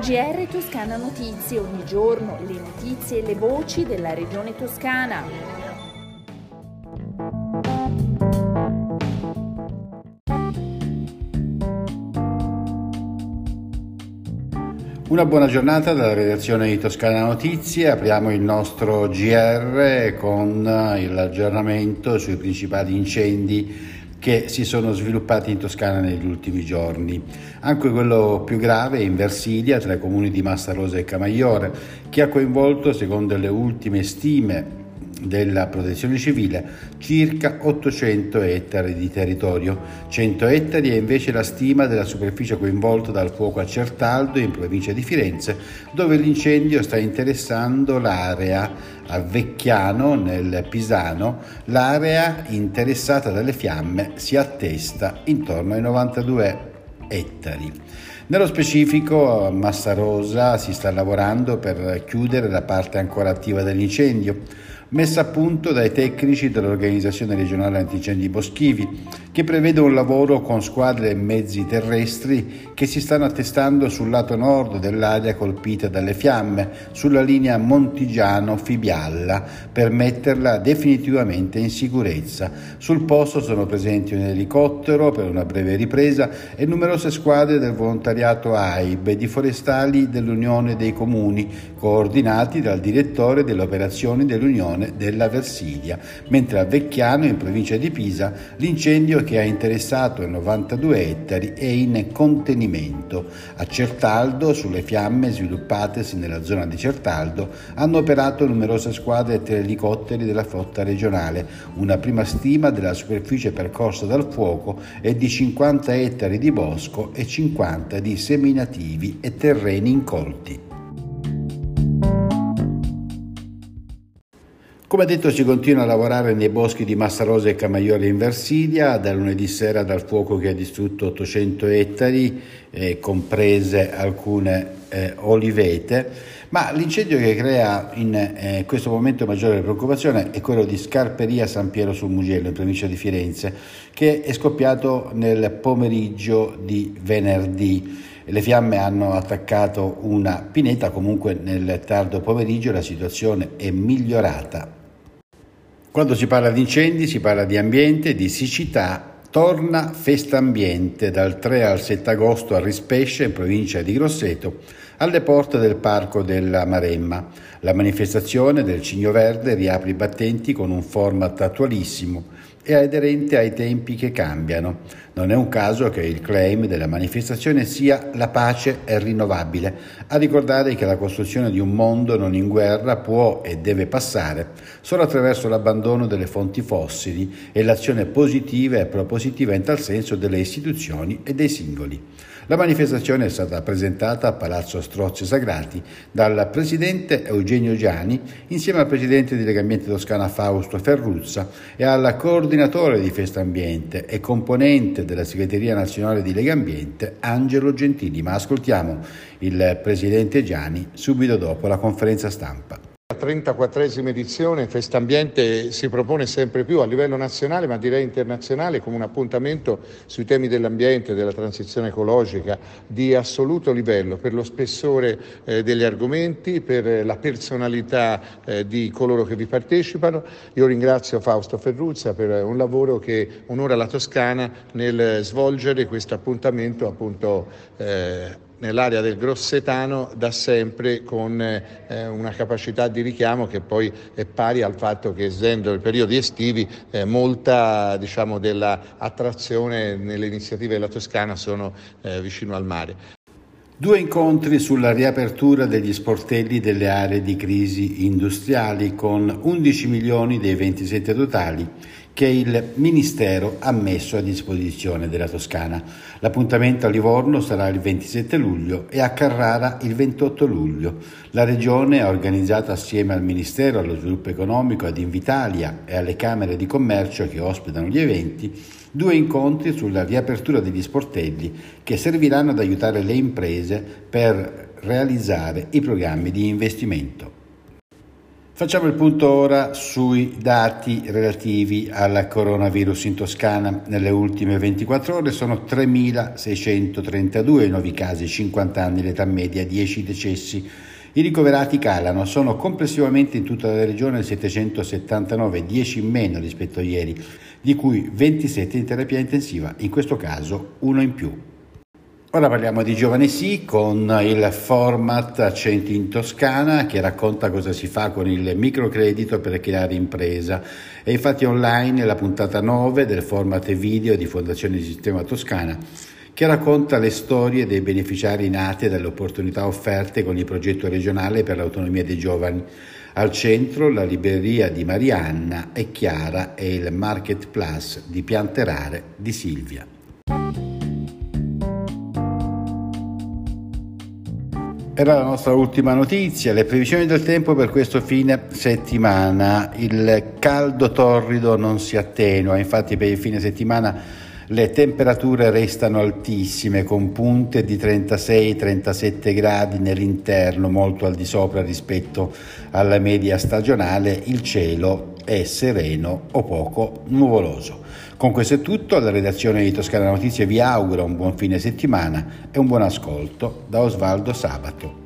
GR Toscana Notizie, ogni giorno le notizie e le voci della regione toscana. Una buona giornata dalla redazione di Toscana Notizie, apriamo il nostro GR con l'aggiornamento sui principali incendi che si sono sviluppati in Toscana negli ultimi giorni. Anche quello più grave in Versilia, tra i comuni di Massarosa e Camaiore, che ha coinvolto, secondo le ultime stime della protezione civile circa 800 ettari di territorio. 100 ettari è invece la stima della superficie coinvolta dal fuoco a Certaldo in provincia di Firenze, dove l'incendio sta interessando l'area a Vecchiano nel Pisano. L'area interessata dalle fiamme si attesta intorno ai 92 ettari. Nello specifico a Massarosa si sta lavorando per chiudere la parte ancora attiva dell'incendio messa a punto dai tecnici dell'Organizzazione regionale antincendi boschivi, che prevede un lavoro con squadre e mezzi terrestri che si stanno attestando sul lato nord dell'area colpita dalle fiamme, sulla linea Montigiano-Fibialla, per metterla definitivamente in sicurezza. Sul posto sono presenti un elicottero per una breve ripresa e numerose squadre del volontariato AIB e di forestali dell'Unione dei Comuni, coordinati dal direttore delle operazioni dell'Unione zone della Versilia, mentre a Vecchiano, in provincia di Pisa, l'incendio che ha interessato 92 ettari è in contenimento. A Certaldo, sulle fiamme sviluppatesi nella zona di Certaldo, hanno operato numerose squadre e tre elicotteri della flotta regionale. Una prima stima della superficie percorsa dal fuoco è di 50 ettari di bosco e 50 di seminativi e terreni incolti. Come detto si continua a lavorare nei boschi di Massarosa e Camaiore in Versilia, da lunedì sera dal fuoco che ha distrutto 800 ettari, eh, comprese alcune eh, olivete, ma l'incendio che crea in eh, questo momento maggiore preoccupazione è quello di Scarperia San Piero sul Mugello in provincia di Firenze, che è scoppiato nel pomeriggio di venerdì. Le fiamme hanno attaccato una pineta, comunque nel tardo pomeriggio la situazione è migliorata. Quando si parla di incendi si parla di ambiente, di siccità. Torna Festa Ambiente dal 3 al 7 agosto a Rispesce, in provincia di Grosseto, alle porte del Parco della Maremma. La manifestazione del Cigno Verde riapre i battenti con un format attualissimo e aderente ai tempi che cambiano. Non è un caso che il claim della manifestazione sia la pace è rinnovabile, a ricordare che la costruzione di un mondo non in guerra può e deve passare solo attraverso l'abbandono delle fonti fossili e l'azione positiva e propositiva in tal senso delle istituzioni e dei singoli. La manifestazione è stata presentata a Palazzo Strozzi Sagrati dal presidente Eugenio Giani insieme al presidente di Legambiente Toscana Fausto Ferruzza e al coordinatore di Festa Ambiente e componente della segreteria nazionale di Legambiente Angelo Gentili. Ma ascoltiamo il presidente Giani subito dopo la conferenza stampa. La 34esima edizione Festambiente si propone sempre più a livello nazionale ma direi internazionale come un appuntamento sui temi dell'ambiente, della transizione ecologica di assoluto livello per lo spessore eh, degli argomenti, per la personalità eh, di coloro che vi partecipano. Io ringrazio Fausto Ferruzza per un lavoro che onora la Toscana nel svolgere questo appuntamento appunto eh, nell'area del Grossetano da sempre con eh, una capacità di richiamo che poi è pari al fatto che essendo i periodi estivi eh, molta diciamo, dell'attrazione nelle iniziative della Toscana sono eh, vicino al mare. Due incontri sulla riapertura degli sportelli delle aree di crisi industriali con 11 milioni dei 27 totali che il Ministero ha messo a disposizione della Toscana. L'appuntamento a Livorno sarà il 27 luglio e a Carrara il 28 luglio. La Regione ha organizzato assieme al Ministero allo Sviluppo Economico, ad Invitalia e alle Camere di Commercio che ospitano gli eventi due incontri sulla riapertura degli sportelli che serviranno ad aiutare le imprese per realizzare i programmi di investimento. Facciamo il punto ora sui dati relativi al coronavirus in Toscana. Nelle ultime 24 ore sono 3.632 i nuovi casi, 50 anni l'età media, 10 decessi. I ricoverati calano, sono complessivamente in tutta la regione 779, 10 in meno rispetto a ieri, di cui 27 in terapia intensiva, in questo caso uno in più. Ora parliamo di Giovane Sì con il format Accenti in Toscana che racconta cosa si fa con il microcredito per creare impresa. È infatti online la puntata 9 del format video di Fondazione Sistema Toscana che racconta le storie dei beneficiari nate dalle opportunità offerte con il progetto regionale per l'autonomia dei giovani. Al centro la libreria di Marianna e Chiara e il Market Plus di Piante Rare di Silvia. Era la nostra ultima notizia, le previsioni del tempo per questo fine settimana. Il caldo torrido non si attenua, infatti per il fine settimana le temperature restano altissime con punte di 36-37 gradi nell'interno, molto al di sopra rispetto alla media stagionale. Il cielo è sereno o poco nuvoloso. Con questo è tutto, la redazione di Toscana Notizie vi augura un buon fine settimana e un buon ascolto da Osvaldo Sabato.